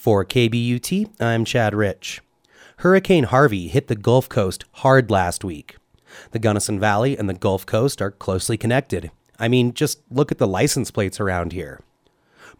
For KBUT, I'm Chad Rich. Hurricane Harvey hit the Gulf Coast hard last week. The Gunnison Valley and the Gulf Coast are closely connected. I mean, just look at the license plates around here.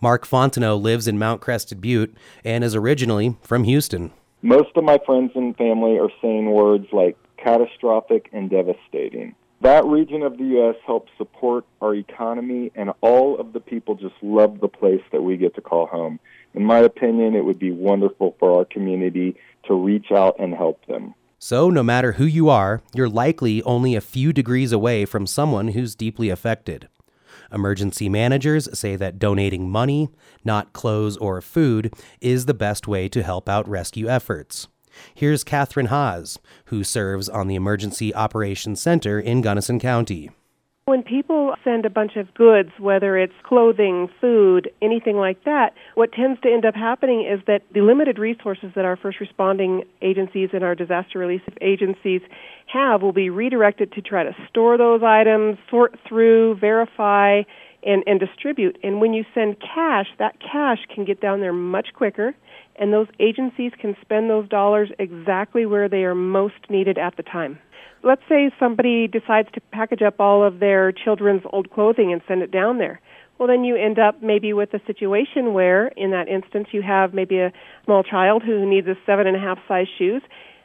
Mark Fontenot lives in Mount Crested Butte and is originally from Houston. Most of my friends and family are saying words like catastrophic and devastating. That region of the U.S. helps support our economy, and all of the people just love the place that we get to call home. In my opinion, it would be wonderful for our community to reach out and help them. So, no matter who you are, you're likely only a few degrees away from someone who's deeply affected. Emergency managers say that donating money, not clothes or food, is the best way to help out rescue efforts. Here's Catherine Haas, who serves on the Emergency Operations Center in Gunnison County. When people send a bunch of goods, whether it's clothing, food, anything like that, what tends to end up happening is that the limited resources that our first responding agencies and our disaster relief agencies have will be redirected to try to store those items, sort through, verify, and, and distribute. And when you send cash, that cash can get down there much quicker, and those agencies can spend those dollars exactly where they are most needed at the time let's say somebody decides to package up all of their children's old clothing and send it down there. Well, then you end up maybe with a situation where, in that instance, you have maybe a small child who needs a seven and a half size shoes.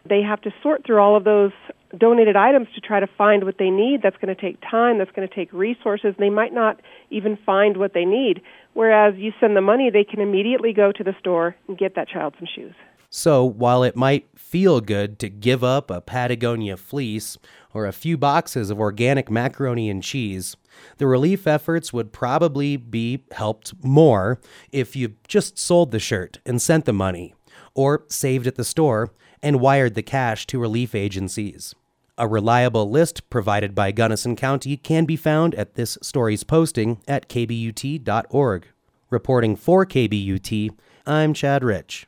They have to sort through all of those donated items to try to find what they need. That's going to take time. That's going to take resources. They might not even find what they need. Whereas you send the money, they can immediately go to the store and get that child some shoes. So, while it might feel good to give up a Patagonia fleece or a few boxes of organic macaroni and cheese, the relief efforts would probably be helped more if you just sold the shirt and sent the money, or saved at the store and wired the cash to relief agencies. A reliable list provided by Gunnison County can be found at this story's posting at kbut.org. Reporting for KBUT, I'm Chad Rich.